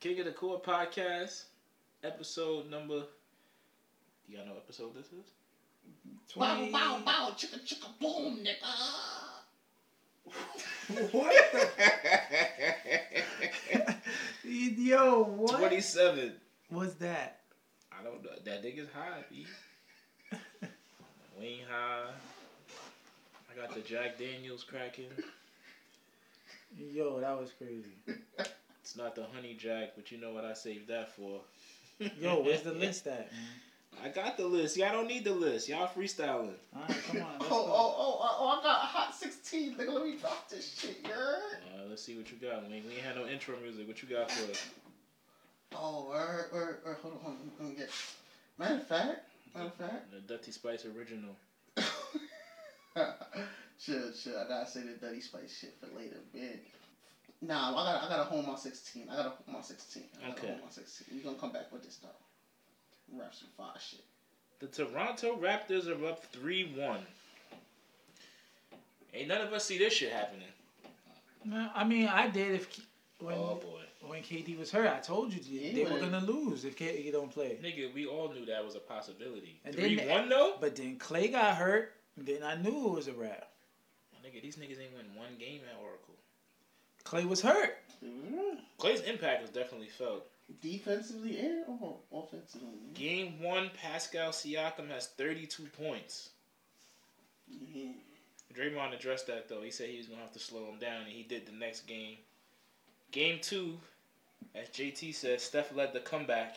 King of the Core podcast, episode number. Do y'all know what episode this is? Bow, bow, bow, chicka, chicka, boom, nigga. What? Yo, what? 27. What's that? I don't know. That nigga's high, B. Wayne high. I got the Jack Daniels cracking. Yo, that was crazy. It's not the honey jack, but you know what I saved that for. Yo, where's the list at. I got the list. Y'all don't need the list. Y'all freestyling. All right, come on. Oh, Let's oh, go. oh, oh, oh, I got hot 16. Nigga, let me drop this shit, yeah? Uh, let's see what you got. We ain't, we ain't had no intro music. What you got for us? Oh, or, or, or, hold on, hold on. Let me get. Matter of fact, matter of fact. The Dutty Spice original. shit, shit, I gotta say the Dutty Spice shit for later, man. Nah, I gotta, I gotta hold my 16. I got a home on 16. I gotta Okay. hold my 16. We gonna come back with this, though. Rap some fire shit. The Toronto Raptors are up 3 1. Ain't none of us see this shit happening. No, I mean, I did if when oh boy. when KD was hurt. I told you Yeah, they were gonna lose if KD don't play. Nigga, we all knew that was a possibility. And 3 then- 1 though? But then Klay got hurt. Then I knew it was a wrap. Nigga, these niggas ain't win one game at Oracle. Klay was hurt. Mhm. Klay's impact was definitely felt. Defensively and offensively. Game 1, Pascal Siakam has 32 points. Mhm. Draymond addressed that though. He said he was gonna have to slow him down, and he did the next game. Game two, as JT said, Steph led the comeback.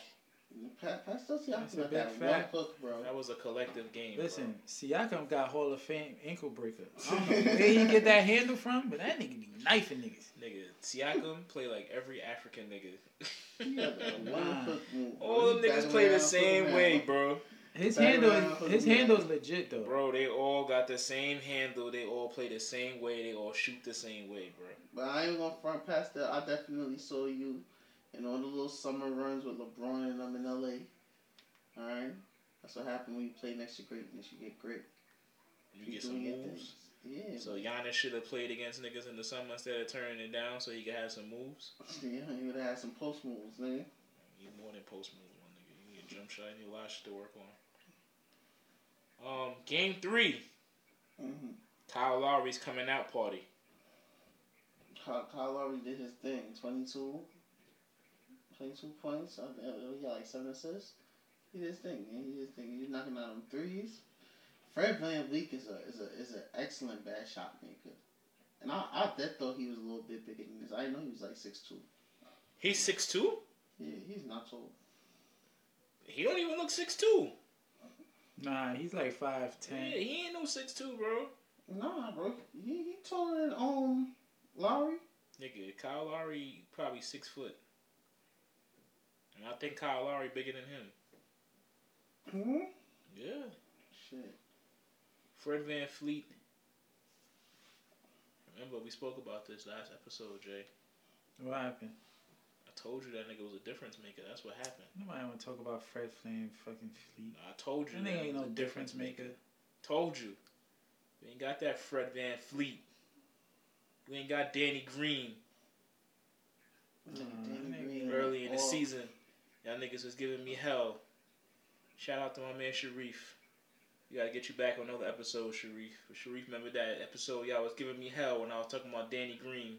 Pa- Pascal Siakam got big that one hook, bro. That was a collective game. Listen, Siakam got Hall of Fame ankle breaker. I don't know where he get that handle from, but that nigga be knifing niggas. nigga. Siakam play like every African nigga. He got one hook move. All them He niggas play the same way, around. bro. His Back handle, around his the man. handle is legit though. Bro, they all got the same handle. They all play the same way. They all shoot the same way, bro. But I ain't gonna front past that. I definitely saw you in all the little summer runs with LeBron and I'm in LA. Alright? That's what happened when you play next to greatness. You get great. You Keep get some moves. Yeah. So Giannis should have played against niggas in the summer instead of turning it down so he could have some moves. Yeah, you would have had some post moves, nigga. You more than post moves, one nigga. You need a jump shot. You need a lot of shit to work on. Um, game three, Mm-hmm. Kyle Lowry's coming out party. Kyle, Kyle Lowry did his thing. 22, 22 points. I think He got like seven assists. He did his thing, man. He did his thing. He was knocking out on threes. Fred VanVleet is a is a is an excellent bad shot maker. And I I did thought he was a little bit bigger than this. I didn't know he was like six two. He's six two. Yeah, he's not tall. He don't even look six two. Nah, he's like five ten. Yeah, he ain't no six two, bro. Nah, bro. He, he taller than um Lowry. Nigga, Kyle Lowry probably six foot. And I think Kyle Lowry bigger than him. Hmm. Yeah. Shit. Fred VanVleet. Remember we spoke about this last episode, Jay. What happened? I told you that nigga was a difference maker. That's what happened. Nobody want to talk about Fred Flame fucking Fleet. I told you That that nigga ain't no difference maker. Told you. We ain't got that Fred VanVleet. We ain't got Danny Green Nah, Danny Green early in the season. Y'all niggas was giving me hell. Shout out to my man Sharif. We gotta get you back on another episode, Sharif. But Sharif, remember that episode y'all was giving me hell when I was talking about Danny Green.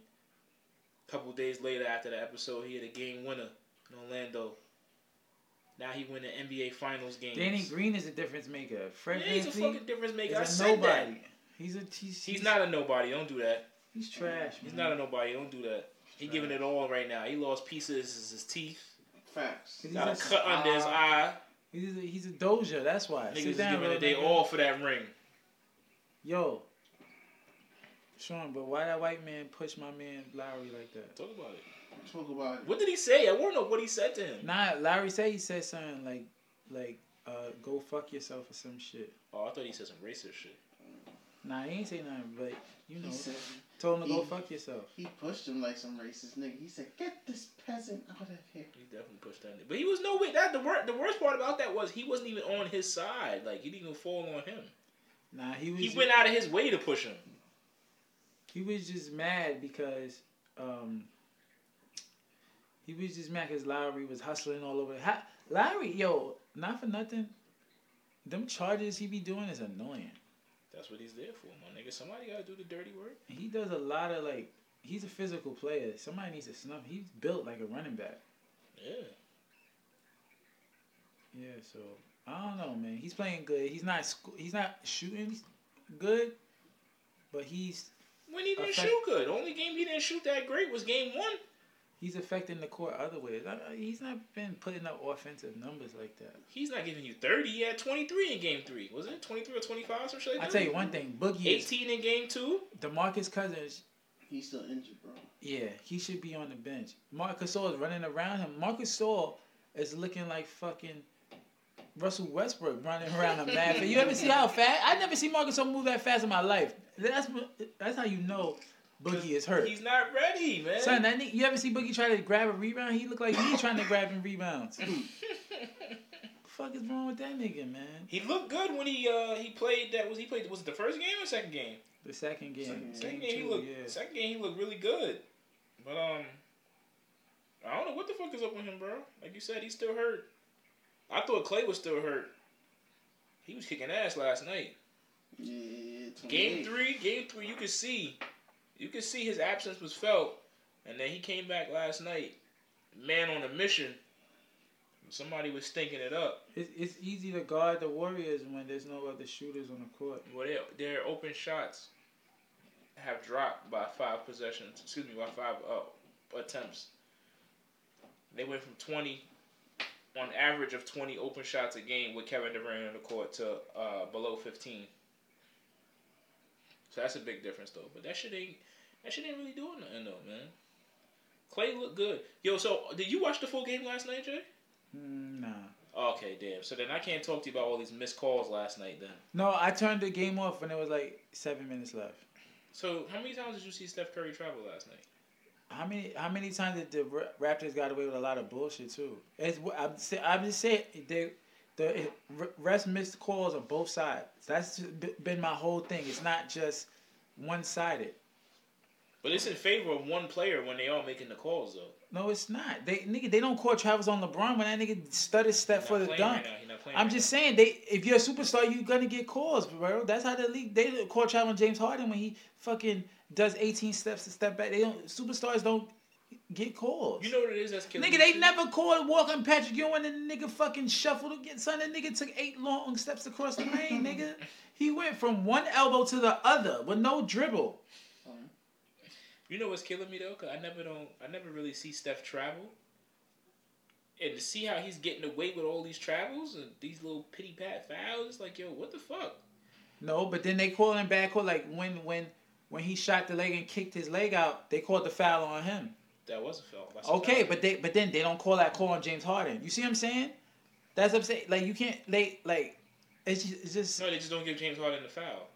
A couple days later after that episode, he had a game winner in Orlando. Now he win the NBA Finals game. Danny Green is a difference maker. Fred Yeah, he's a fucking difference maker. I a said nobody. that. He's a he's, He's not a nobody. Don't do that. He's trash. He's man. not a nobody. Don't do that. He giving it all right now. He lost pieces of his teeth. Facts. He's Got a a- cut under his eye. He's a, he's a doja. That's why. Niggas Sit is giving little it they all for that ring. Yo, Sean, but why that white man push my man Lowry like that? Talk about it. Talk about it. What did he say? I want to know what he said to him. Nah, Lowry said he said something like, like, uh, go fuck yourself or some shit. Oh, I thought he said some racist shit. Nah, he ain't say nothing, but you know, He said told him to go fuck yourself. he pushed him like some racist nigga. He said, "Get this peasant out of here." He definitely pushed that. nigga. But he was no way. That the worst. The worst part about that was he wasn't even on his side. Like he didn't even fall on him. Nah, he was. He went out of his way to push him. He was just mad because um, He was just mad because Lowry was hustling all over. Ha- Lowry, yo, not for nothing. Them charges he be doing is annoying. That's what he's there for, my nigga. Somebody gotta do the dirty work. He does a lot of like. He's a physical player. Somebody needs to snuff. He's built like a running back. Yeah. Yeah, so I don't know, man. He's playing good. He's not. sc- He's not shooting good, but he's When he didn't Effect- shoot good. Only game he didn't shoot that great was game one. He's affecting the court other ways. I, I- he's not been putting up offensive numbers like that. He's not giving you 30. He had 23 in game three. Was it 23 or 25 some shit like I that? tell you one thing, Boogie is 18 in game two. DeMarcus Cousins. He's still injured, bro. Yeah, he should be on the bench. Marc Gasol is running around him. Marc Gasol is looking like fucking Russell Westbrook running around a mad. You ever see how fast? I never see Marc Gasol move that fast in my life. That's that's how you know Boogie is hurt. He's not ready, man. Son, that nigga, you ever see Boogie try to grab a rebound? He look like he trying to grab him rebounds. What the fuck is wrong with that nigga, man? he looked good when he uh he played that was he played was it the first game or second game? The second game, Second Second game game he looked yeah. second game he looked really good. But um I don't know what the fuck is up with him, bro. Like you said, he's still hurt. I thought Klay was still hurt. He was kicking ass last night. Yeah, Game three, game three, you could see, you could see his absence was felt, and then he came back last night, man on a mission. Somebody was stinking it up. It's, it's easy to guard the Warriors when there's no other shooters on the court. Well, their their open shots have dropped by five possessions. Excuse me, by five uh, attempts. They went from twenty, on average of twenty open shots a game with Kevin Durant on the court to uh, below fifteen. So that's a big difference though. But that shit ain't that shit ain't really doing nothing though, man. Klay looked good. Yo, so did you watch the full game last night, Jay? Mm, nah. Okay, damn. So then I can't talk to you about all these missed calls last night then. No, I turned the game off when it was like seven minutes left. So how many times did you see Steph Curry travel last night? How many how many times did the Raptors got away with a lot of bullshit too? It's I'm I'm just saying they the rest missed calls on both sides. That's been my whole thing. It's not just one sided. But it's in favor of one player when they all making the calls though. No, it's not. They nigga they don't call travels on LeBron when that nigga studded step for the dunk. right now. He's not playing I'm right just saying they if you're a superstar you're gonna get calls, bro. That's how the league they call travel on James Harden when he fucking does 18 steps to step back. They don't superstars don't get calls. You know what it is that's killing Nigga, they never called Walker and Patrick Ewing and the nigga fucking shuffled again. Son, that nigga took eight long steps across the lane, nigga. He went from one elbow to the other with no dribble. Um, you know what's killing me though? Cause I never don't. I never really see Steph travel. And to see how he's getting away with all these travels and these little pity pat fouls, it's like, yo, what the fuck? No, but then they called him back. Call like when when when he shot the leg and kicked his leg out, they called the foul on him. That was a foul. That's Okay, but they but then they don't call that call on James Harden. You see what I'm saying? That's what I'm saying. Like you can't they like it's just, it's just no, they just don't give James Harden the foul.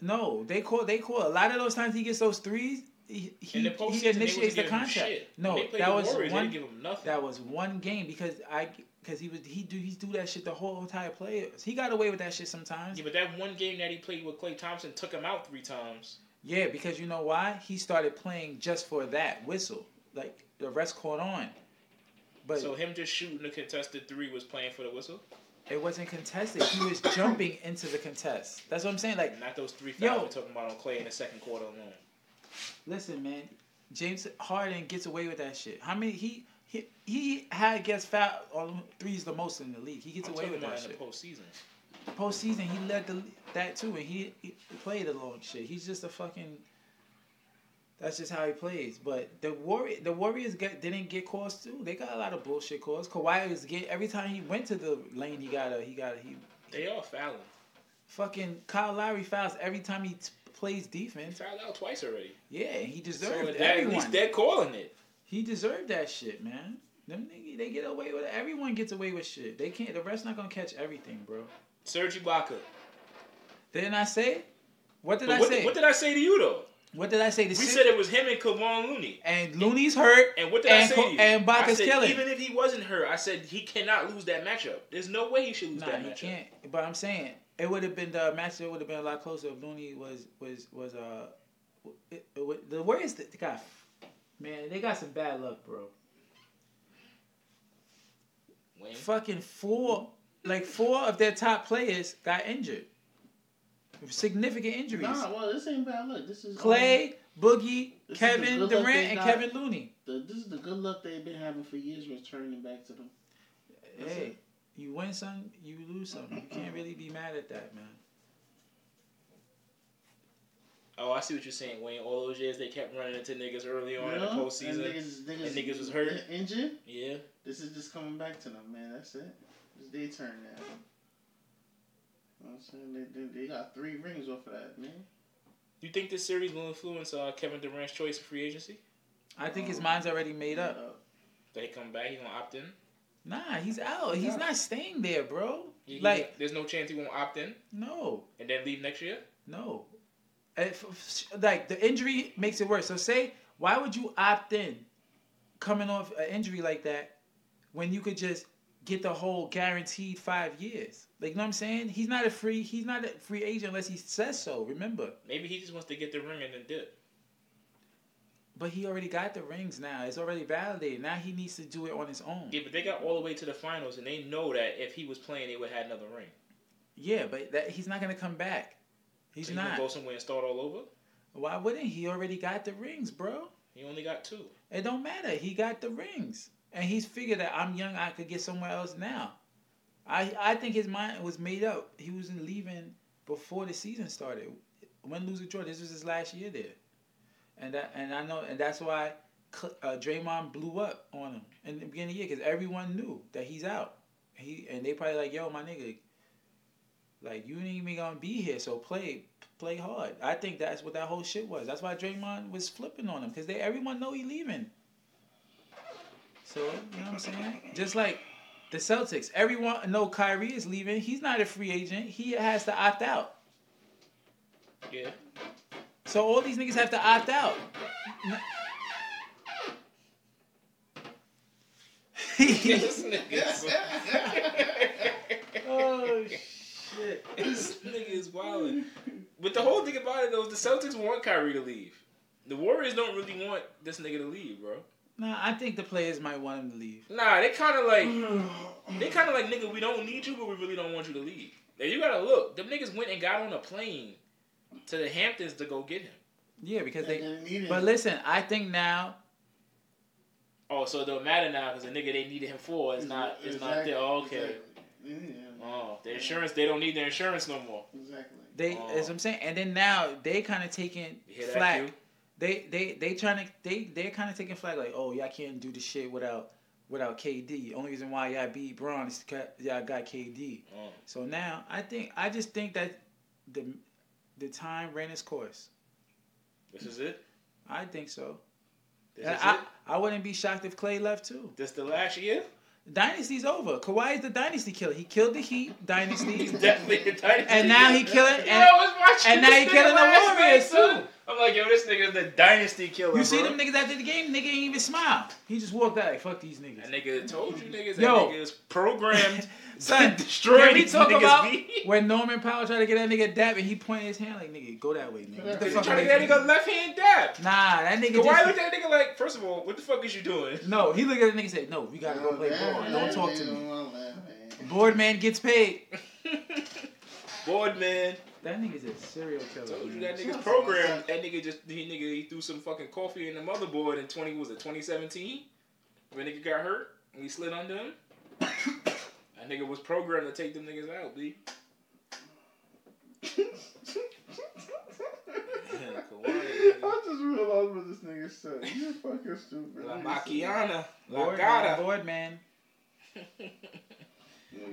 no. They call they call a lot of those times he gets those threes. He he, he initiates the contract. No, When they played that was Warriors, one. Give him nothing. That was one game because I because he was he do he do that shit the whole entire players. He got away with that shit sometimes. yeah, but that one game that he played with Klay Thompson took him out three times. Yeah, because you know why? He started playing just for that whistle. Like the rest caught on. But so him just shooting the contested three was playing for the whistle. it wasn't contested. He was jumping into the contest. That's what I'm saying. Like, Not those three Yo. fouls we're talking about on Klay in the second quarter alone. listen, man, James Harden gets away with that shit. How many he he he had gets foul on threes the most in the league. He gets I'm away with that in shit. the postseason. Postseason, he led the that too, and he, he played along shit. He's just a fucking. That's just how he plays. But the Warrior, the Warriors get, didn't get calls too. They got a lot of bullshit calls. Kawhi was get every time he went to the lane, he got a he got a he. They all fouling. Fucking Kyle Lowry fouls every time he t- plays He defense. fouled out twice already. Yeah, he So deserved at everyone. least they're calling it. He deserved that shit, man. Them niggas, they get away with it. Everyone gets away with shit. They can't. The rest not gonna catch everything, bro. Serge Ibaka. Didn't I say? What did But I what, say? what did I say to you though? what did I say? The We six- said it was him and Kevon Looney. and Looney's hurt. And what did I and say to you? and I Baca's said, killing. Even if he wasn't hurt, I said he cannot lose that matchup. There's no way he should lose Nah, that he matchup. can't. But I'm saying it would have been the matchup It would have been a lot closer if Looney was was was uh. It, it, would- the Warriors th- got Man, they got some bad luck, bro. Wayne. Fucking four, like four of their top players got injured. Significant injuries. Nah, well, this ain't bad luck. This is um, Klay, Boogie, This is the Kevin Durant, and got. Kevon Looney. the, this is the good luck they've been having for years, returning back to them. That's Hey, it. you win some, you lose some. You can't really be mad at that, man. Oh, I see what you're saying, Wayne. All those years they kept running into niggas early on in the Yeah, postseason. And niggas, niggas, and niggas was hurt. injured. Yeah. This is just coming back to them, man. That's it. It's their turn now. You know what I'm saying? They, they, they got three rings off of that, man. Do you think this series will influence uh, Kevin Durant's choice of free agency? I think his mind's already made up. That he come back, he gonna opt in. Nah, he's out. He's Yeah. not staying there, bro. He- he- Like, there's no chance he won't opt in no, and then leave next year. no. If, like the injury makes it worse. So say, why would you opt in, coming off an injury like that, when you could just get the whole guaranteed five years? Like, you know what I'm saying? He's not a free. He's not a free agent unless he says so. Remember. Maybe he just wants to get the ring and then dip. But he already got the rings now. It's already validated. Now he needs to do it on his own. Yeah, but they got all the way to the finals, and they know that if he was playing, they would have another ring. Yeah, but that, he's not gonna come back. He's so he not. go somewhere and start all over. Why wouldn't he? Already got the rings, bro. He only got two. It don't matter. He got the rings, and he's figured that I'm young. I could get somewhere else now. I I think his mind was made up. He wasn't leaving before the season started. When or draw. This was his last year there, and that and I know and that's why uh, Draymond blew up on him in the beginning of the year because everyone knew that he's out. He and they probably like, yo, my nigga, like you ain't even gonna be here, so play play hard. I think that's what that whole shit was. That's why Draymond was flipping on him because they everyone know he leaving. So you know what I'm saying? Just like the Celtics, everyone know Kyrie is leaving. He's not a free agent. He has to opt out. Yeah. So all these niggas have to opt out. this nigga. oh shit. this nigga is wildin'. But the whole thing about it though, is the Celtics want Kyrie to leave. The Warriors don't really want this nigga to leave, bro. Nah, I think the players might want him to leave. Nah, they kind of like they kind of like nigga. We don't need you, but we really don't want you to leave. Now you gotta look. Them niggas went and got on a plane to the Hamptons to go get him. Yeah, because They they. But listen, I think now. Oh, so it don't matter now because the nigga they needed him for is not is not there. Oh, okay. Exactly. Yeah, Oh, the insurance they don't need their insurance no more. exactly. They, Oh. as I'm saying, and then now they kind of taking You that, flack. They they they trying to they they're kind of taking flag like, oh y'all can't do the shit without without KD. Only reason why y'all beat Bron is y'all got KD. Oh. Mm. So now I think I just think that the the time ran its course. This is it. I think so. This is I it. I wouldn't be shocked if Klay left too. This the last year. Dynasty's over. Kawhi is the dynasty killer. He killed the Heat dynasty. He's definitely a dynasty. And now he killing- and- watching and now he killing the Warriors, night, too. I'm like, yo, this nigga the dynasty killer. You see bro. them niggas after the game, nigga ain't even smile. He just walked out like fuck these niggas. That nigga told you niggas. That Yo. nigga is programmed Son, to destroy can we talk about B. when Norman Powell tried to get that nigga dap and he pointed his hand like, nigga, go that way, nigga. What the he fuck trying to get that nigga left hand dab. Nah, that nigga Kawhi just... looked at that nigga like, first of all, what the fuck is you doing? No, he looked at the nigga and said, no, we gotta go play damn, ball. man, Don't talk to me. don't wanna laugh, man. Board man gets paid. Board man. That nigga's a serial killer. Told you that nigga's programmed. That nigga just he nigga he threw some fucking coffee in the motherboard in twenty was it twenty seventeen? When nigga got hurt and he slid under him. That nigga was programmed to take them niggas out, B. Kawhi, I just realized what this nigga said. You're fucking stupid. La Nigga said- Machiana. La Board man, Gata. board man.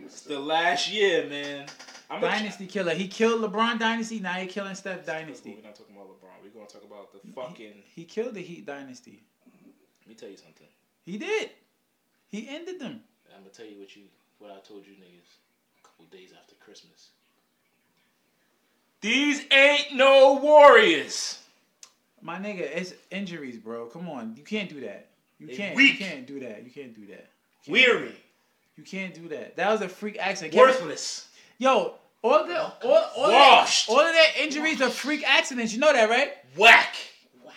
It's the last year, man. I'm a- Dynasty killer. He killed LeBron dynasty. Now he killing Steph dynasty. We're not talking about LeBron. We're gonna talk about the fucking. He killed the Heat dynasty. Let me tell you something. He did. He ended them. I'm gonna tell you what you what I told you niggas a couple days after Christmas. These ain't no Warriors. My nigga, it's injuries, bro. Come on, you can't do that. You They can't. weak. You can't do that. You can't do that. You can't do Weary. that. You can't do that. That was a freak accident. Worthless. Yo, all the all, all, Washed. That, all of their injuries are freak accidents. You know that, right? Whack. Whack.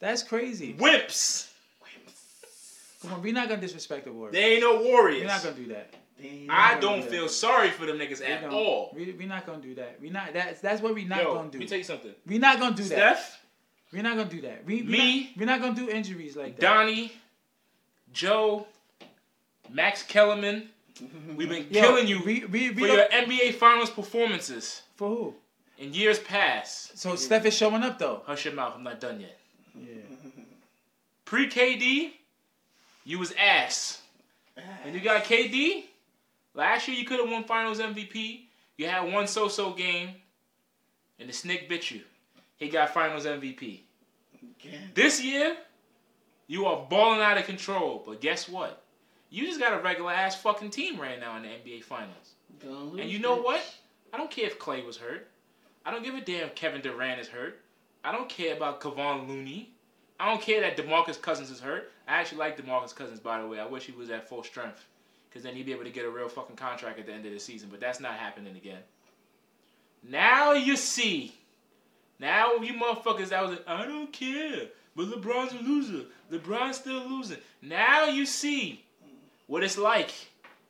That's crazy. Wimps. Come on, we're not gonna disrespect the Warriors. They ain't no Warriors. We're not gonna do that. I don't do feel sorry for them niggas We at don't. all. We we not gonna do that. We not that's that's what we not Yo, gonna do. let me tell you something. we not gonna do that. Steph, We're not gonna do that. We, we Me? not, we're not gonna do injuries like that. Donnie, Joe, Max Kellerman, we've been Yo, killing you We we, we for your NBA Finals performances for who? in years past. So Steph is showing up though. Hush your mouth. I'm not done yet. Yeah. Pre KD, you was ass. When you got KD, last year you could have won Finals MVP. You had one so-so game, and the snake bit you. He got Finals MVP. Again. This year, you are balling out of control. But guess what? You just got a regular ass fucking team right now in the NBA Finals. Lose, And you know bitch. what? I don't care if Klay was hurt. I don't give a damn if Kevin Durant is hurt. I don't care about Kevon Looney. I don't care that DeMarcus Cousins is hurt. I actually like DeMarcus Cousins, by the way. I wish he was at full strength. Because then he'd be able to get a real fucking contract at the end of the season. But that's not happening again. Now you see. Now you motherfuckers that was like, I don't care. But LeBron's a loser. LeBron's still losing. Now you see what it's like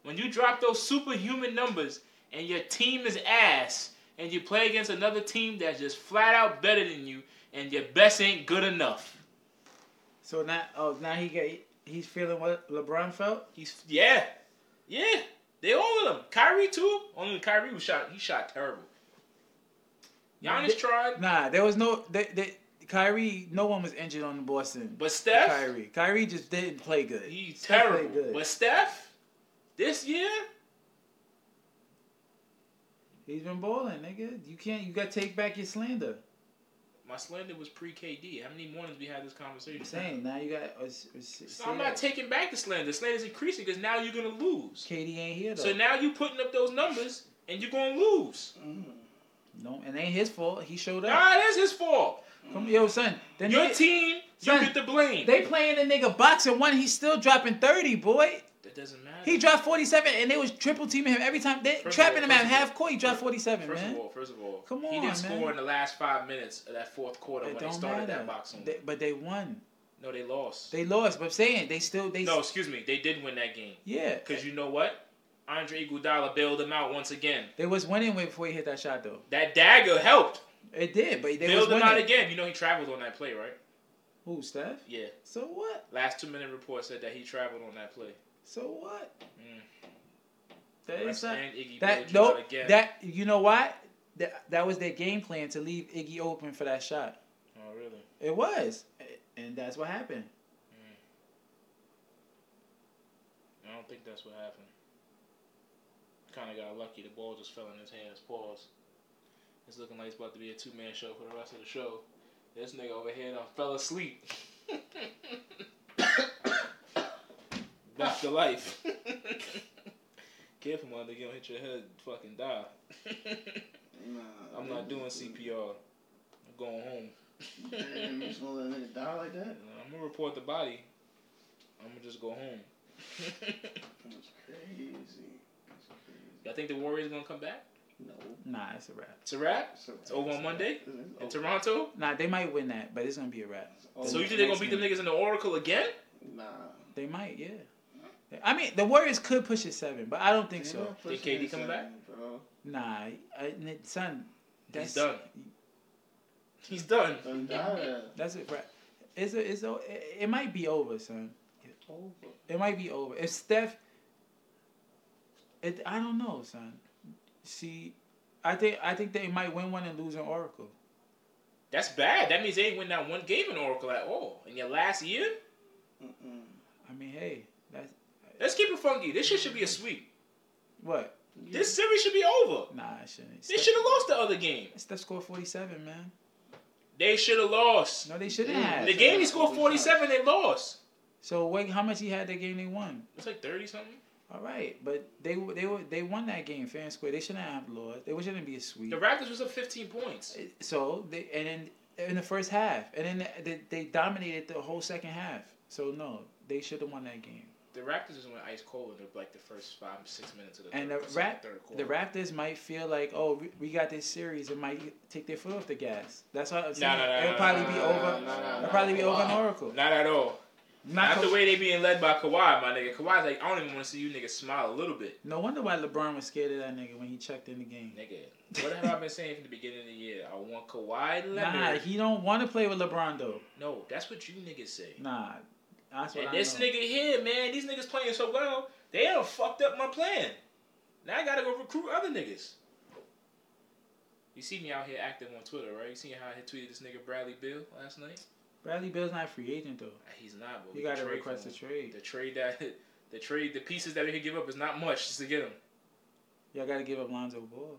when you drop those superhuman numbers and your team is ass and you play against another team that's just flat out better than you and your best ain't good enough. So now oh now he get he's feeling what LeBron felt. He's yeah. Yeah. They all of them. Kyrie too. Only Kyrie was shot he shot terrible. Giannis They- tried. Nah, there was no they, they, Kyrie. No one was injured on the Boston. But Steph Kyrie, Kyrie just didn't play good. he's Steph terrible. good. But Steph, this year, He's been balling, nigga. You can't. You got to take back your slander. my slander was pre KD. How many mornings we had this conversation? I'm saying now you got. Uh, s- s- So I'm not taking back the slander. The slander's increasing because now you're gonna lose. KD ain't here though. So now you putting up those numbers and you're gonna lose. Mm. no, it ain't his fault. He showed up. Nah, it is his fault. Come, yo, son. Then Your they, team, Son, you get the blame. they playing the nigga boxing one. He's still dropping thirty, boy. that doesn't matter. He dropped forty seven, and they was triple teaming him every time. They First trapping all- him at first half court. He dropped forty seven, man. of all, first of all, Come on, he didn't score in the last five minutes of that fourth quarter it when they started matter. that boxing. They- but they won. no, they lost. They lost, but I'm saying they still they no, excuse me, they did win that game yeah because you know what? Andre Iguodala bailed them out once again. they was winning before he hit that shot though. That dagger helped. It did, but they them winning. out again. You know he traveled on that play, right? Who Steph? Yeah. So what? Last two minute report said that he traveled on that play. So what? Mm. That is Russ not, and Iggy that you no out again. that you know why? That that was their game plan to leave Iggy open for that shot. oh really? It was, and that's what happened. I don't think that's what happened. Kind of got lucky. The ball just fell in his hands. Pause. It's looking like it's about to be a two man show for the rest of the show. This nigga over here done fell asleep. Back to life. Careful, mother, you don't hit your head, fucking die. Nah, I'm not doing CPR. I'm going home. Damn, you just gonna let a nigga die like that? I'm gonna report the body. I'm gonna just go home. That's crazy. That's crazy. Y'all think the Warriors gonna come back? No. Nah, it's a wrap. It's a wrap. It's, a- It's over on Monday in. Toronto. Nah, they might win that, but it's gonna be a wrap. It's So you think they're gonna beat them game. niggas in the Oracle again? Nah. They might, yeah. I mean, the Warriors could push it seven, but I don't think They so. not Think KD it coming seven, back? Bro. Nah, I, I- son, that's He's done. He's done. Done. That's it, wrap. It's a, it's a, it, it might be over, son. Over. It might be over. If Steph, it, I don't know, son. See, I think I think they might win one and lose an Oracle. That's bad. That means they ain't win that one game in Oracle at all in your last year. Mm-mm. I mean, hey, that's Let's keep it funky. This shit should be a sweep. what? This series should be over. Nah, I shouldn't. They should have lost the other game. Steph scored forty seven, man. They should have lost. No, they shouldn't Yeah. have. The game he scored 47, they lost. So wait, how much he had that game they won? It's like 30 something. All right, but they they were they won that game fair and square. They shouldn't have lost. They shouldn't be a sweep. The Raptors was up 15 points. Uh, so they and then in the first half, and then they, they dominated the whole second half. So no, they should have won that game. the Raptors just went ice cold in the, like the first five six minutes of the And third, the Rap- The. Raptors might feel like, oh, we, we got this series. It might take their foot off the gas. That's why I'm saying nah, nah, it'll nah, probably be over. It'll probably be over in. Oracle. Not at all. Not, Not the way they being led by Kawhi, my nigga. Kawhi's like, I don't even want to see you niggas smile a little bit. No wonder why LeBron was scared of that nigga when he checked in the game. Nigga, what have I been saying from the beginning of the year? I want Kawhi Leonard. Nah, he don't want to play with LeBron though. no, that's what you niggas say. Nah, that's what And I this know. nigga here, man, these niggas playing so well, they done fucked up my plan. Now I gotta go recruit other niggas. You see me out here active on Twitter, right? You see how I tweeted this nigga Bradley Beal last night? Bradley Beal's not a free agent though. Uh, he's not, but You got to request a trade. The trade that the trade the pieces that we could give up is not much just to get him. Y'all got to give up Lonzo Ball.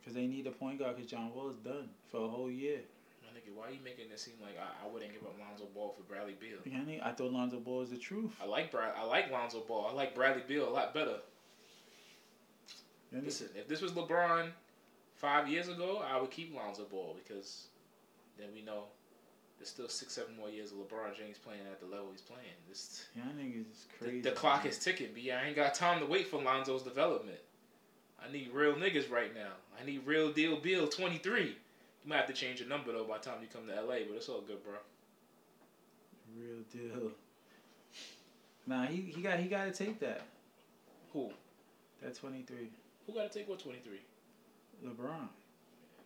Because they need a point guard because John Wall is done for a whole year. My nigga, why are you making it seem like I, I wouldn't give up Lonzo Ball for Bradley Beal? Yeah, I, thought Lonzo Ball was the truth. I like Brad. I like Lonzo Ball. I like Bradley Beal a lot better. Understand? Listen, if this was LeBron five years ago, I would keep Lonzo Ball because then we know there's still six, seven more years of LeBron James playing at the level he's playing. This Y'all niggas is the, crazy. the clock is ticking, B. I ain't got time to wait for Lonzo's development. I need real niggas right now. I need real deal Beal 23. You might have to change your number though by the time you come to LA, but it's all good, bro. Real deal. Nah, he, he got he got to take that. Who? That 23. Who got to take what 23? LeBron.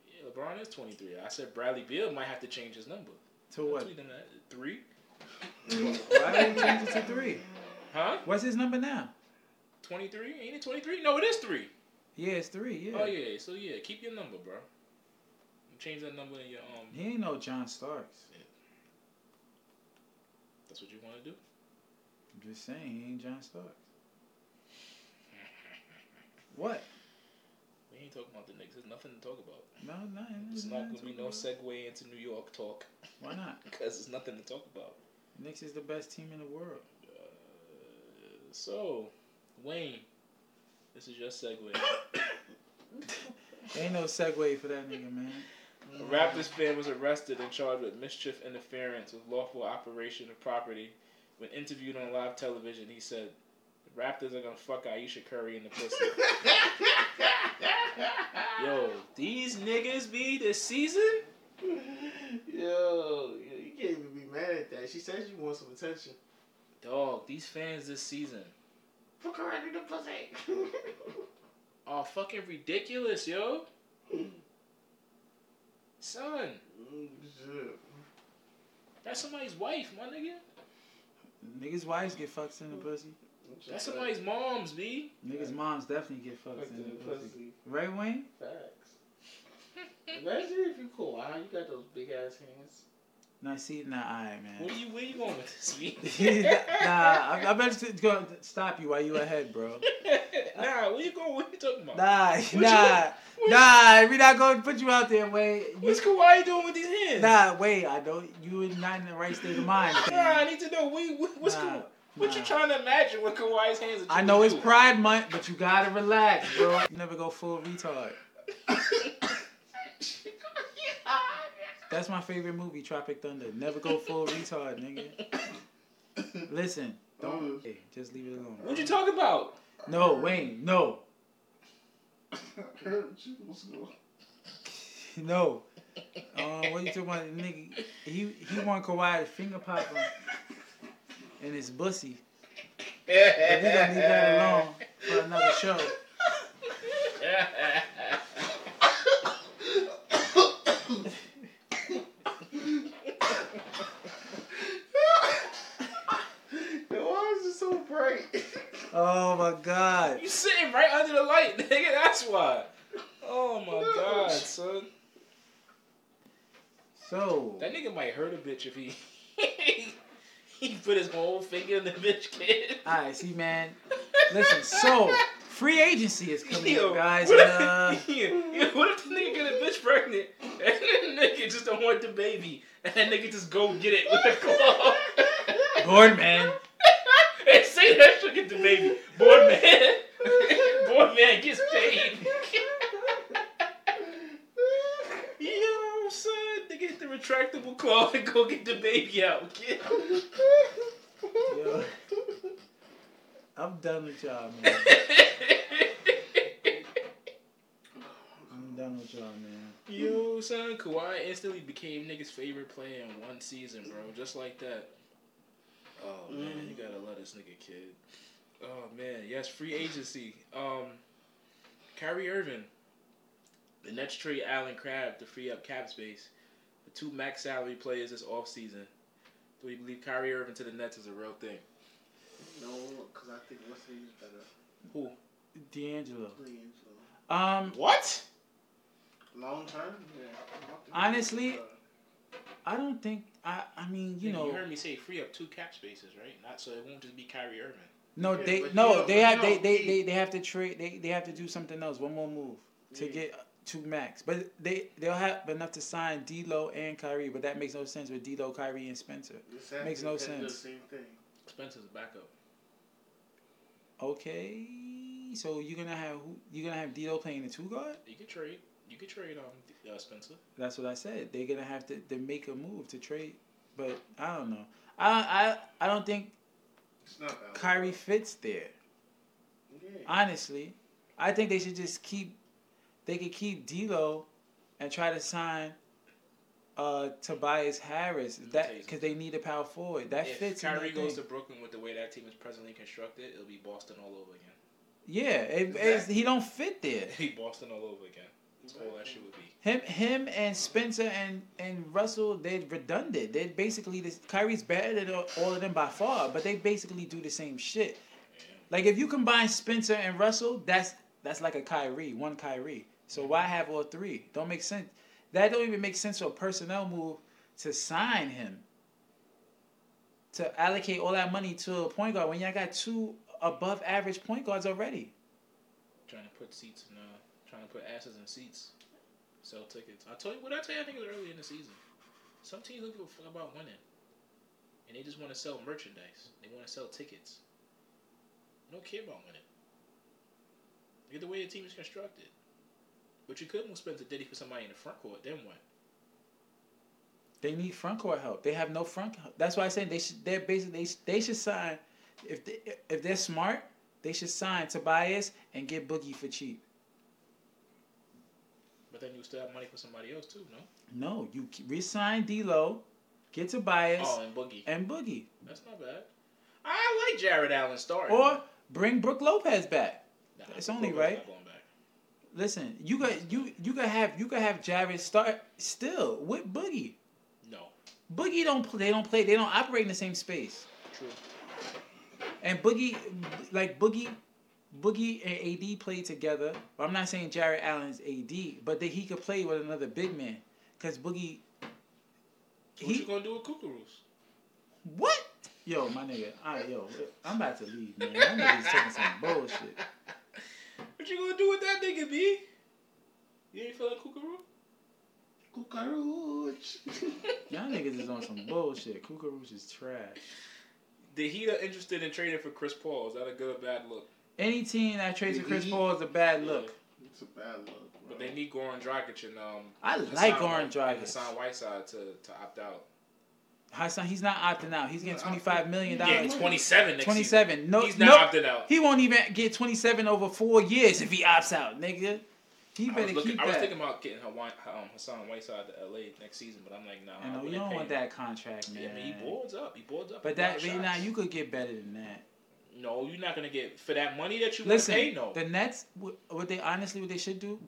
Yeah, LeBron is 23. I said Bradley Beal might have to change his number. To what? that. Three? Why did he change it to three? Huh? What's his number now? 23? Ain't it 23? No, it is three. Yeah, it's three. Yeah. Oh yeah, so yeah, keep your number, bro. Change that number in your um. He ain't no John Starks. That's what you want to do. I'm just saying, he ain't John Starks. What? We ain't talking about the Knicks. There's nothing to talk about. No, no. It's there's not gonna be no talk about. segue into New York talk Why not? because there's nothing to talk about. Knicks is the best team in the world. Uh, so, Wayne, this is your segue. Ain't no segue for that nigga, man. A Raptors fan was arrested and charged with mischief interference with lawful operation of property. When interviewed on live television, he said, "The Raptors are gonna fuck Ayesha Curry in the pussy." Yo, these niggas be this season. Yo, you can't even be mad at that. She says you want some attention. Dog, these fans this season Fuck her in the pussy. are fucking ridiculous, yo. Son, Mm, shit. that's somebody's wife, my nigga. Niggas' wives get fucked in the pussy. That's somebody's mom's, b. Niggas' moms definitely get fucked Fucked in in the the pussy. pussy. Right, Wayne? Facts. Imagine if you cool. How you got those big ass hands? Nah, I see, nah, alright, man. Where you where you going with this, b? nah, I, I better to go stop you while you ahead, bro. nah, where you going? What you talking about? Nah, you- nah, what- nah. We not going to put you out there, Wayne. You, What's Kawhi doing with these hands? nah, wait. I don't. You are not in the right state of mind. Nah, I need to know. What, what, what's Nah, Kawhi? What you trying to imagine with Kawhi's hands? I know it's doing? Pride Month, but you gotta relax, bro. You never go full retard. That's my favorite movie, Tropic Thunder. Never go full retard, nigga. Listen, don't. Hey, just leave it alone. What you talking about? No, Wayne, no, Heard you was going. no. Um, what you talking about, nigga? He he want Kawhi to finger pop him in his bussy. But we gonna leave that alone for another show. Yo, why is it so bright? Oh my God. you sitting right under the light, nigga. That's why. Oh my god, son. So That nigga might hurt a bitch if he he put his whole finger in the bitch kid. All right, see, man. Listen, so free agency is coming Yo, up, guys. What and, uh, if, yeah, yeah, what if the nigga get a bitch pregnant and the nigga just don't want the baby and that nigga just go get it with the claw? Board man. and say that shit get the baby. Board man. Board man gets paid. Yo, son, nigga get the retractable claw and go get the baby out. Get Yo. I'm done with y'all, man. I'm done with y'all, man. Yo, son, Kawhi instantly became niggas' favorite player in one season, bro. Just like that. Oh man, Mm. you gotta let this nigga kid. Oh man, yes, free agency. Um, Kyrie Irving. The Nets trade Allen Crabbe to free up cap space two max salary players this offseason. Do we believe Kyrie Irving to the Nets is a real thing? No, because I think what's he's better. Who? D'Angelo. Please, Um, What? Long term, yeah. I don't think Honestly, I don't think I. I mean, you Nigga, know, you heard me say free up two cap spaces, right? Not so it won't just be Kyrie Irving. no, Yeah, they no, you know- they have they, they, they they have to trade. They they have to do something else. One more move to Yeah. get two max, but they they'll have enough to sign D'Lo and Kyrie. But that makes no sense with D'Lo, Kyrie, and Spencer. Exactly, makes no they do The sense. same thing. Spencer's backup. Okay, so you're gonna have who? You're gonna have D'Lo playing the two guard? You could trade. You could trade um uh, Spencer. That's what I said. They're gonna have to, to make a move to trade, but I don't know. I I I don't think It's not. Kyrie fits there. Yeah. Honestly, I think they should just keep. They could keep D'Lo, and try to sign. Uh, Tobias Harris that because they need a power forward that if fits. Kyrie goes to Brooklyn with the way that team is presently constructed, it'll be Boston all over again. yeah, it, Exactly. he don't fit there. Be Boston all over again. That's all that shit would be. Him, him, and Spencer and and Russell, they're redundant. They're basically this. Kyrie's better than all of them by far, but they basically do the same shit. Like if you combine Spencer and Russell, that's that's like a Kyrie, one Kyrie. So why have all three? Don't make sense. That don't even make sense for a personnel move to sign him. To allocate all that money to a point guard when y'all got two above average point guards already. Trying to put seats in, uh, trying to put asses in seats, sell tickets. I told you what I tell you. I think it was early in the season. Some teams don't give a fuck about winning, and they just want to sell merchandise. They want to sell tickets. They don't care about winning. Look at the way the team is constructed. But you could move Spencer Diddy for somebody in the front court. Then what? They need front court help. They have no front. Court. That's why I say they should. They're basically they, they should sign. If they if they're smart, they should sign Tobias and get Boogie for cheap. But then you still have money for somebody else too, no? No, you resign D'Lo, get Tobias Oh, and Boogie. and Boogie, That's not bad. I like Jarrett Allen starting. or bring Brook Lopez back. Nah, it's only Booker's right. Not going back. Listen, you got you you could have you could have Jarrett start still with Boogie. No. Boogie don't play. They don't play. They don't operate in the same space. True. And Boogie, like Boogie, Boogie and AD played together. I'm not saying Jarrett Allen's AD, but that he could play with another big man. Cause Boogie, So what you gonna do with Kukuru's? what? Yo, my nigga, I, yo, I'm about to leave, man. My nigga's talking some bullshit. What you gonna do with that nigga, B? You ain't feeling Kukuru? Kukaruch. Y'all niggas is on some bullshit. Kukaroosh is trash. The Heat are interested in trading for Chris Paul. Is that a good or bad look? Any team that trades for Chris Paul is a bad look. It's a bad look, bro. But they need Goran Dragic and um. I Hassan like Goran White- and Dragic. Hassan Whiteside to to opt out. Hassan, he's not opting out. He's getting Yeah, twenty five million Yeah, dollars. twenty seven next Twenty seven. No, He's no, not opting out. He won't even get 27 over four years if he opts out, nigga. He I was, better looking, keep I was that. thinking about getting Hawaii, um, Hassan Whiteside to LA next season, but I'm like, nah. I I know you don't want him. that contract, man. Yeah, I mean, he boards up. He boards up. but that, now you could get better than that. No, you're not gonna get for that money that you Listen, pay. No, the Nets, what they honestly, what they should do,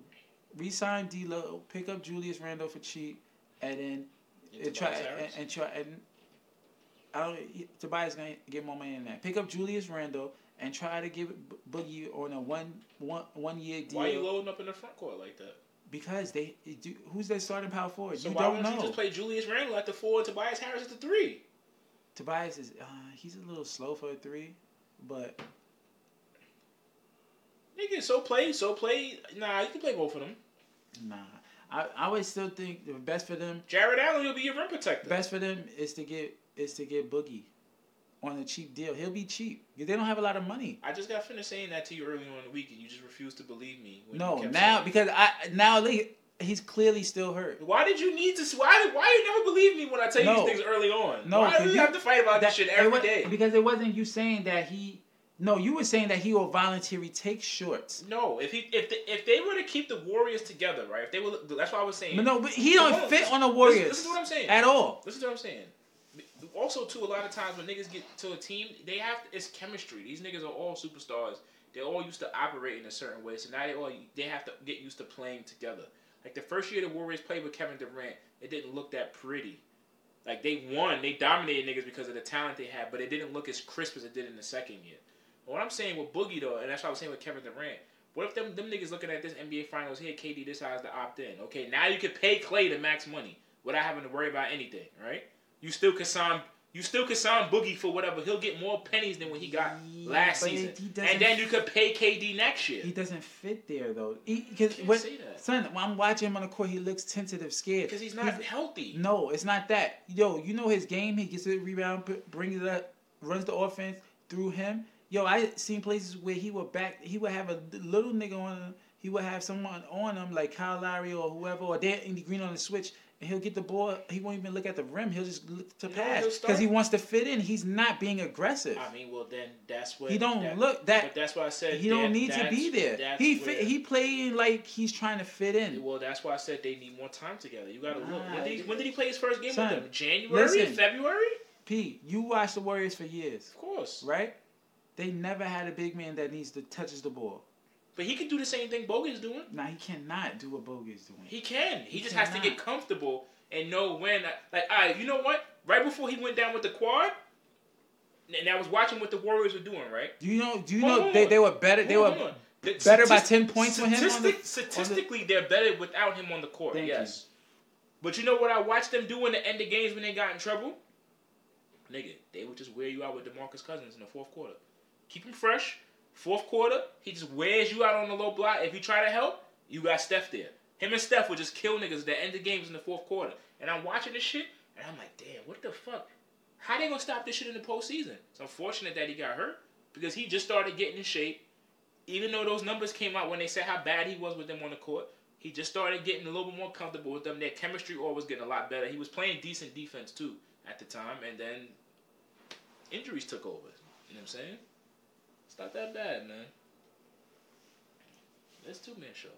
resign D'Lo, pick up Julius Randle for cheap, and then And try Tobias and, Harris? and try and. I don't. he- Tobias gonna get more money than that. Pick up Julius Randle and try to give Boogie on a one one one year deal. Why are you loading up in the front court like that? Because they do, who's their starting power forward? So you why don't wouldn't know. you just play Julius Randle at the four and Tobias Harris at the three? Tobias is uh, he's a little slow for a three, but Nigga, so play, so play. Nah, you can play both of them. nah. I, I would still think the best for them Jarrett Allen will be your rim protector. best for them is to get is to get Boogie on a cheap deal. He'll be cheap. They don't have a lot of money. I just got finished saying that to you earlier on in the week, and you just refused to believe me. No, now because I now he's clearly still hurt. Why did you need to? Why did? Why you never believe me when I tell you No. these things early on? No, why do you you- have to fight about That- this shit it every wa- day? Because it wasn't you saying that he No, you were saying that he will voluntarily take shorts. No, if he if the, if they were to keep the Warriors together, right? If they were, that's what I was saying. But no, but he don't on, fit on the Warriors Listen, to what I'm saying. at all. Listen to what I'm saying. Also, too, a lot of times when niggas get to a team, they have it's chemistry. These niggas are all superstars. They're all used to operating a certain way, so now they all they have to get used to playing together. Like the first year the Warriors played with Kevin Durant, it didn't look that pretty. Like they won, they dominated niggas because of the talent they had, but it didn't look as crisp as it did in the second year. What I'm saying with Boogie though, and that's what I was saying with Kevin Durant. What if them them niggas looking at this NBA Finals here, KD decides to opt in? Okay, now you can pay Klay the max money without having to worry about anything, right? You still can sign you still can sign Boogie for whatever. He'll get more pennies than what he got Yeah, last season. And then you could pay KD next year. He doesn't fit there though. Cause Can't say that. son, when I'm watching him on the court, he looks tentative, scared. Because he's not healthy. No, it's not that. Yo, you know his game. He gets a rebound, brings it up, runs the offense through him. Yo, I seen places where he would back. He would have a little nigga on him. He would have someone on him like Kyle Lowry or whoever, or Danny Green on the switch, and he'll get the ball. He won't even look at the rim. He'll just look to You pass because he wants to fit in. He's not being aggressive. I mean, well then that's what he don't that- look that. But that's why I said He don't need to be there. He where- fit, he playing like he's trying to fit in. Well, that's why I said they need more time together. You gotta look. When did, he, when did he play his first game son, with them? January, listen. February? P, you watched the Warriors for years, Of course. right? They never had a big man that needs to touches the ball. But he can do the same thing Boogie's doing. Now he cannot do what Boogie's doing. He can. He, He just has to get comfortable and know when. Like, all right, you know what? Right before he went down with the quad, and I was watching what the Warriors were doing. Right. Do you know? Do you Hold know on. they, they were better? They Hold were on. Better by 10 points with him on the- statistic- on the- Statistically, they're better without him on the court. Yes. But you know what I watched them do in the end of games when they got in trouble? Nigga, they would just wear you out with DeMarcus Cousins in the fourth quarter. Keep him fresh. Fourth quarter, he just wears you out on the low block. If you try to help, you got Steph there. Him and Steph would just kill niggas at the end the games in the fourth quarter. And I'm watching this shit, and I'm like, damn, what the fuck? How they gonna stop this shit in the postseason? It's unfortunate that he got hurt because he just started getting in shape. Even though those numbers came out when they said how bad he was with them on the court, he just started getting a little bit more comfortable with them. Their chemistry always getting a lot better. He was playing decent defense too at the time, and then injuries took over. You know what I'm saying? Not that bad, man. It's two man show.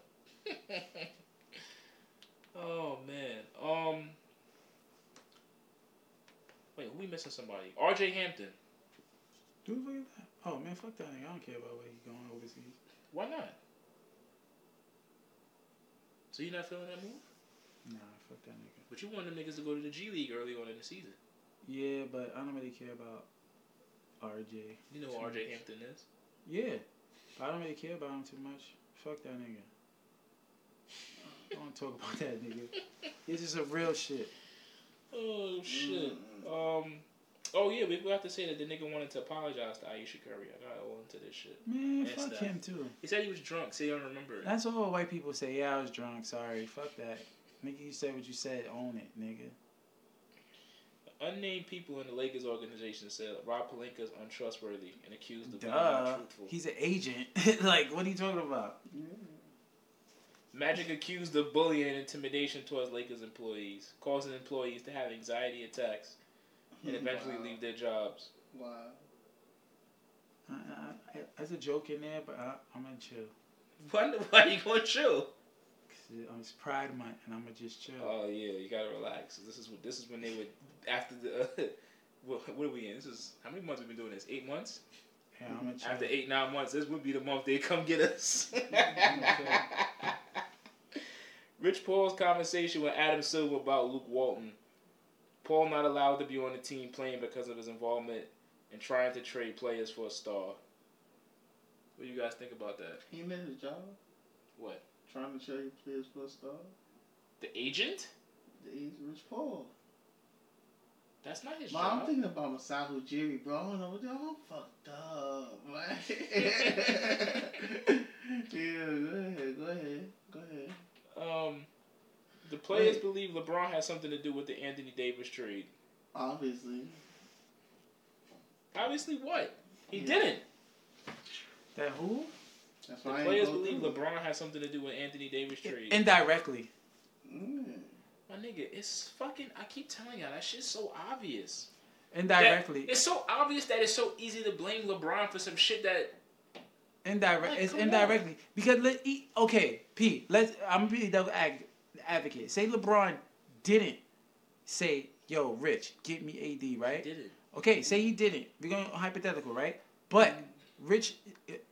oh man. Um. Wait, who we missing? Somebody? R.J. Hampton. Who the fuck is that? Oh man, fuck that nigga. I don't care about where he's going overseas. Why not? So you're not feeling that move? Nah, fuck that nigga. But you wanted them niggas to go to the G League early on in the season. Yeah, but I don't really care about RJ. You know who R.J. Hampton is. Yeah, but I don't really care about him too much. Fuck that nigga. I don't talk about that nigga. He's just a real shit. Oh shit. Mm. Um. Oh yeah, we have to say that the nigga wanted to apologize to Ayesha Curry. I got all into this shit. Man, Yes, fuck that. him too. He said he was drunk. Say you don't remember it. That's all white people say. Yeah, I was drunk. Sorry. Fuck that. Nigga, you said what you said. Own it, nigga. Unnamed people in the Lakers organization said Rob Pelinka is untrustworthy and accused of being Duh. untruthful. He's an agent. like, what are you talking about? Magic accused of bullying and intimidation towards Lakers employees, causing employees to have anxiety attacks and eventually Wow. leave their jobs. Wow. I, I, I, there's a joke in there, but uh, I, I'm gonna chill. Why, why you gonna chill? 'Cause it- um, it's Pride Month, and I'm gonna just chill. Oh yeah, you gotta relax. This is what this is when they would after the. Uh, what, what are we in? This is how many months we've been doing this? Eight months. yeah. After eight nine months, this would be the month they come get us. Rich Paul's conversation with Adam Silver about Luke Walton. Paul not allowed to be on the team playing because of his involvement in trying to trade players for a star. What do you guys think about that? He made a job What? trying to trade players for a star. The agent? The agent, Rich Paul. That's not his But I'm thinking about Masai Ujiri, bro. I don't know. I'm fucked up, man. yeah, go ahead, go ahead, go ahead. Um, the players Wait. believe LeBron has something to do with the Anthony Davis trade. Obviously. Obviously, what? He Yeah. didn't. That who? That's The why players believe. LeBron has something to do with Anthony Davis trade. Indirectly. Mm. My nigga, it's fucking. I keep telling y'all that shit's so obvious. indirectly. That, it's so obvious that it's so easy to blame LeBron for some shit that Indirect, Like, it's indirectly because let okay, P. Let's. I'm gonna be the ag- advocate. Say LeBron didn't say, "Yo, Rich, get me AD," right? did it. Okay, say he didn't. We're going hypothetical, right? But mm-hmm. Rich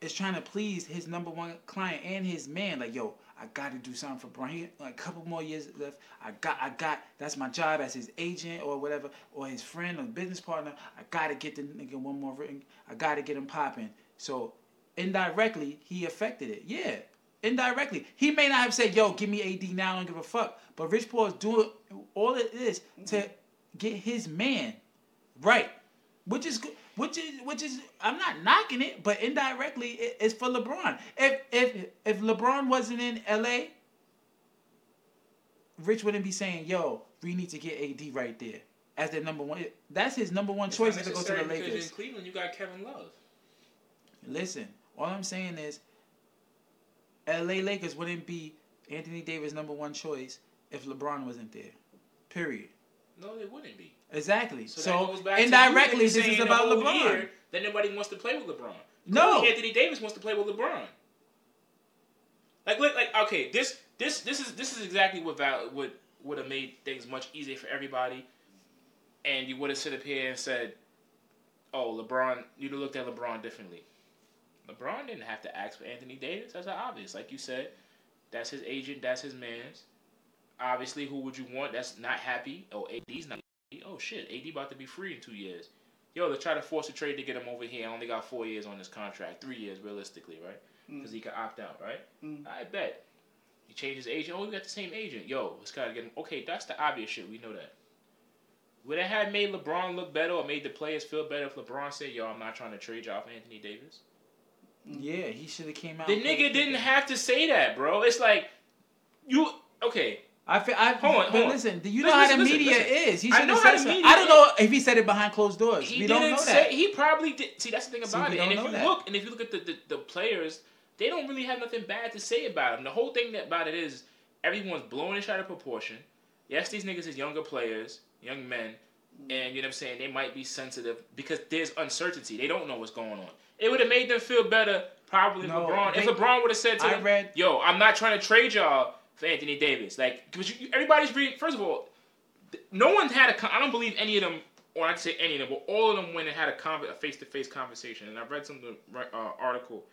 is trying to please his number one client and his man. Like, yo, I got to do something for Bron. Like, a couple more years left. I got, I got. That's my job as his agent or whatever, or his friend or business partner. I got to get the nigga one more ring. I got to get him popping. So indirectly, he affected it. Yeah. Indirectly, he may not have said, "Yo, give me AD now. I don't give a fuck." But Rich Paul is doing all it is to get his man Right. Which is good. Which is which is I'm not knocking it, but indirectly it, it's for LeBron. If if if LeBron wasn't in LA, Rich wouldn't be saying, "Yo, we need to get AD right there as their number one." That's his number one choice to go to the Lakers. In Cleveland, you got Kevin Love. Listen, all I'm saying is, LA Lakers wouldn't be Anthony Davis' number one choice if LeBron wasn't there. Period. No, it wouldn't be. Exactly. So, So, that goes back to indirectly, this is about LeBron. year that nobody wants to play with LeBron. No. Anthony Davis wants to play with LeBron. Like, look, like, okay, this, this, this is this is exactly what val- would would have made things much easier for everybody, and you would have stood up here and said, "Oh, LeBron," you'd have looked at LeBron differently. LeBron didn't have to ask for Anthony Davis. That's obvious. Like you said, that's his agent. That's his man's. Obviously, who would you want? That's not happy. Oh, AD's not. happy. Oh shit, AD about to be free in two years. Yo, they try to force a trade to get him over here. I only got four years on this contract, three years realistically, right? Because he can opt out, right? Mm. I bet. He changed his agent. Oh, we got the same agent. Yo, let's gotta get him. Okay, that's the obvious shit. We know that. Would it have made LeBron look better or made the players feel better if LeBron said, "Yo, I'm not trying to trade you off Anthony Davis"? Yeah, he should have came out. The nigga didn't have to say that, bro. It's like you okay. I feel. I, Hold on, hold on. listen, do you Listen, know how the listen, media listen. is? He I should know have how said the something. media I don't know if he said it behind closed doors. He we don't didn't know say. that. He probably did. See, that's the thing about we it. And if you that. look, and if you look at the, the, the players, they don't really have nothing bad to say about him. The whole thing that about it is everyone's blowing it out of proportion. Yes, these niggas is younger players, young men, and you know what I'm saying. They might be sensitive because there's uncertainty. They don't know what's going on. It would have made them feel better probably if No, LeBron. if LeBron would have said to I them, read- "Yo, I'm not trying to trade y'all Anthony Davis." Like, because everybody's reading. First of all, no one had a. I don't believe any of them, or I'd say any of them, but all of them went and had a, con- a face-to-face conversation. And I read some uh, article.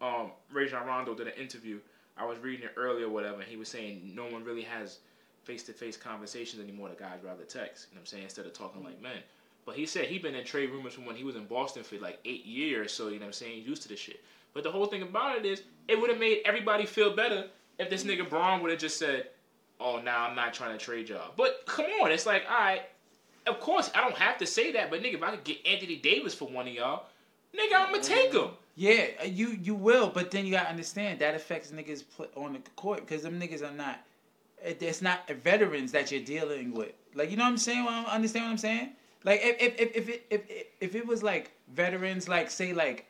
Um, Rajon Rondo did an interview. I was reading it earlier, whatever. And he was saying no one really has face-to-face conversations anymore. The guys rather text. You know what I'm saying instead of talking like men. But he said he'd been in trade rumors from when he was in Boston for like eight years, so you know what I'm saying, used to this shit. But the whole thing about it is, it would have made everybody feel better if this nigga Bron would have just said, "Oh, now I'm not trying to trade y'all." But come on, it's like, all right, of course I don't have to say that, but nigga, if I could get Anthony Davis for one of y'all, nigga, I'm gonna take him. Yeah, uh, you you will, but then you gotta understand that affects niggas on the court because them niggas are not. It's not veterans that you're dealing with. Like you know what I'm saying? Understand what I'm saying? Like if if if if it, if, if, if it was like veterans, like say like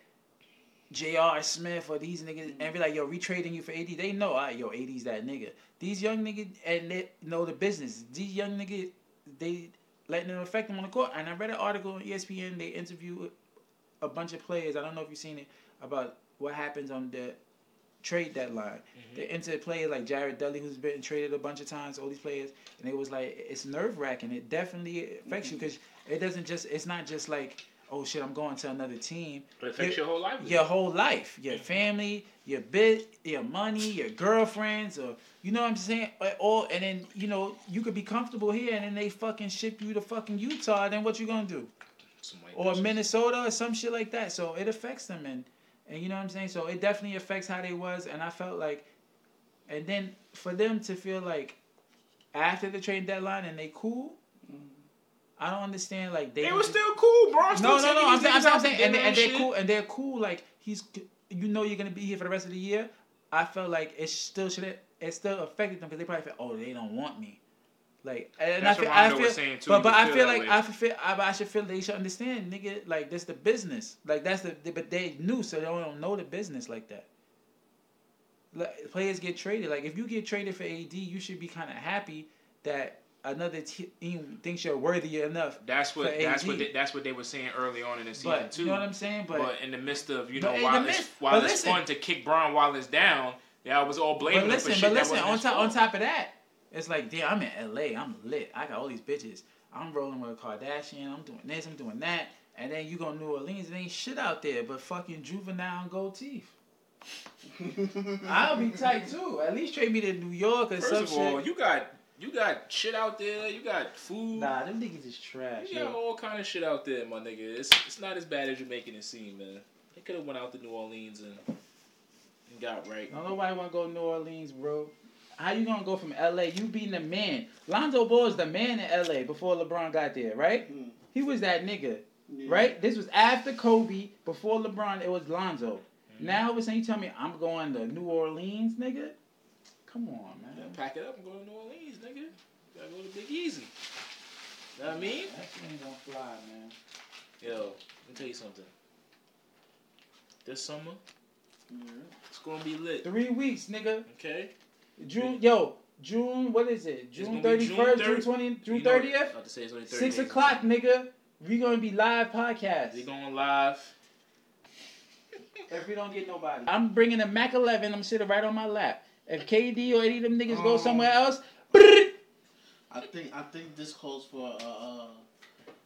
J.R. Smith or these niggas, and be mm-hmm. like, yo, we trading you for AD. They know, all right, yo, AD's that nigga. These young niggas and they know the business. These young niggas, they letting it affect them on the court. And I read an article on ESPN. They interviewed a bunch of players. I don't know if you've seen it about what happens on the trade deadline. Mm-hmm. They entered players like Jared Dudley, who's been traded a bunch of times. All these players, and it was like it's nerve wracking. It definitely affects you mm-hmm. because it doesn't just. It's not just like oh shit, I'm going to another team. But it affects your whole life. Your whole life, your family, your bit, your money, your girlfriends, or you know what I'm saying. All and then you know you could be comfortable here, and then they fucking ship you to fucking Utah. Then what you gonna do? Or bitches. Minnesota or some shit like that. So it affects them and and you know what I'm saying. So it definitely affects how they was, and I felt like, and then for them to feel like after the trade deadline and they cool. I don't understand like they They was were still cool, bro. I'm no still no no taking I'm saying, I'm I'm saying to and, they, dinner and they're cool and they're cool like he's you know you're gonna be here for the rest of the year. I felt like it still should it still affected them because they probably felt oh they don't want me. Like and That's I feel, what I Rondo feel was saying, too. but but would I feel feel like way. I feel I, I should feel they should understand, nigga. Like this the business. Like that's the but they knew so they don't know the business like that. Like, players get traded. Like if you get traded for AD, you should be kind of happy that another team thinks you're worthy enough. That's what For that's what they, that's what they were saying early on in the season But too. you know what I'm saying? But, But, in the midst of you know in while the it's while it's listen. fun to kick Bron while it's down, yeah, I was all blaming but him listen, for shit but that listen. wasn't On top on top of that, it's like damn, I'm in L.A. I'm lit. I got all these bitches. I'm rolling with a Kardashian. I'm doing this. I'm doing that. And then you go to New Orleans. There ain't shit out there but fucking juvenile and gold teeth. I'll be tight too. At least trade me to New York or First some of all, shit. you got you got shit out there. You got food. Nah, them niggas is trash. You got yo. all kind of shit out there, my nigga. It's it's not as bad as you're making it seem, man. They could have went out to New Orleans and, and got right. Don't nobody want to go to New Orleans, bro. How you gonna go from LA? You being the man. Lonzo Ball is the man in LA before LeBron got there, right? Hmm. He was that nigga, Yeah. right? This was after Kobe, before LeBron. It was Lonzo. Mhm. Now all of a sudden you tell me I'm going to New Orleans, nigga. Come on, Yeah, man. pack it up and go to New Orleans, nigga. Gotta go to Big Easy. You know what I mean? That shit ain't gonna fly, man. Yo, let me tell you something. This summer, Yeah. it's gonna be lit. Three weeks, nigga. Okay? June, yo, June. What is it? June thirty June first, June 30 twenty, June You know- thirtieth, to say it's only 30 six o'clock, nigga. We gonna be live podcast. We going live. If we don't get nobody, I'm bringing a Mac 11. I'm sitting right on my lap. If KD or any of them niggas go Oh. somewhere else, brrr, I think I think this calls for a, a,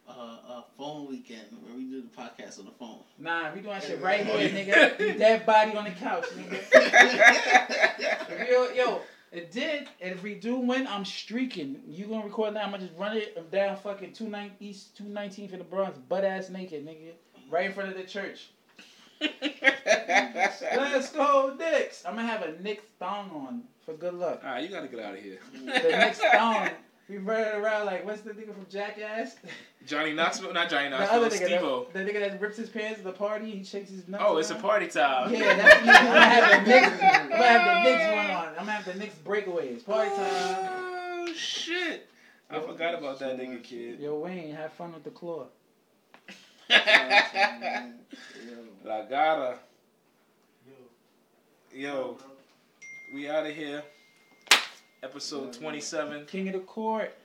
a, a phone weekend where we do the podcast on the phone. nah, we doing shit right here, nigga. Dead body on the couch, nigga. If you- yo, it did. And if we do win, I'm streaking. You gonna record now? I'm gonna just run it down fucking two nine East two nineteen for the Bronx, butt ass naked, nigga, right in front of the church. Let's go, Knicks. I'm gonna have a Knicks thong on for good luck. Alright, you gotta get out of here. The Knicks thong. We run it around like what's the nigga from Jackass? Johnny Knoxville, not Johnny The Knoxville, other nigga, the, the nigga that rips his pants at the party, he shakes his nuts. Oh, it's a party time. Yeah, that's me. I'm gonna have the Knicks. I'm gonna have the Knicks one on. I'm gonna have the Knicks breakaways. Party time. Oh shit! I forgot about that nigga kid. Yo, Wayne, have fun with the claw. La Gata. Yo, we out of here. Episode 27. King of the court.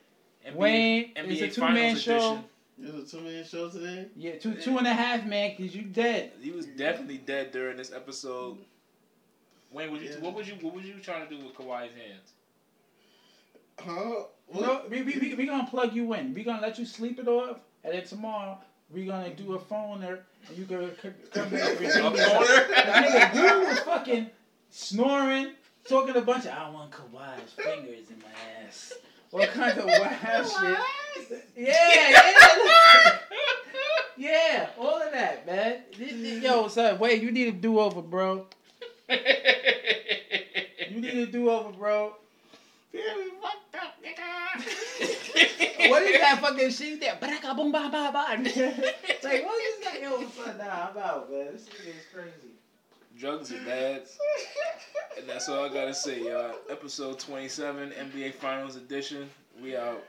NBA, Wayne, NBA it's a two Finals man show. edition. There's a two man show today. Yeah, two two and a half man, cause you dead. He was definitely dead during this episode. Wayne, what you Yeah. what was you what was you trying to do with Kawhi's hands? Huh? No, we, we, we, we gonna plug you in. We gonna let you sleep it off, and then tomorrow we gonna do a phoner, and you can c- come back. and redeem A yourself. phoner? The nigga, you was fucking snoring, talking a bunch of I want Kawhi's fingers in my ass. What kind of wild shit? Yeah, yeah, yeah, all of that, man. This- this- Yo, son, wait, you need a do over, bro. You need a do over, bro. Yeah, we fucked up, nigga. What is that fucking shit there? Baraka boom ba ba ba. Like what is that? Yo, son, nah, I'm out, man. This shit is crazy. Drugs are bad. And that's all I gotta say, y'all. Episode 27, NBA Finals Edition. We out.